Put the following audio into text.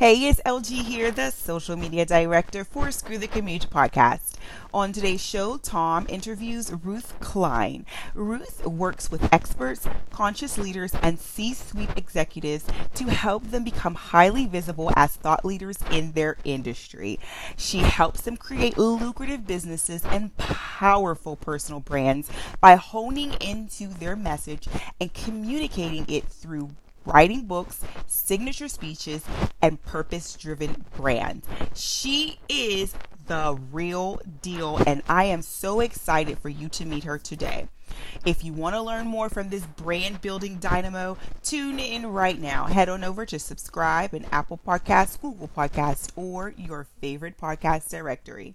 Hey, it's LG here, the social media director for Screw the Commute podcast. On today's show, Tom interviews Ruth Klein. Ruth works with experts, conscious leaders, and C suite executives to help them become highly visible as thought leaders in their industry. She helps them create lucrative businesses and powerful personal brands by honing into their message and communicating it through writing books, signature speeches, and purpose driven brands. She is the real deal, and I am so excited for you to meet her today. If you want to learn more from this brand building dynamo, tune in right now. Head on over to subscribe in Apple Podcasts, Google Podcasts, or your favorite podcast directory.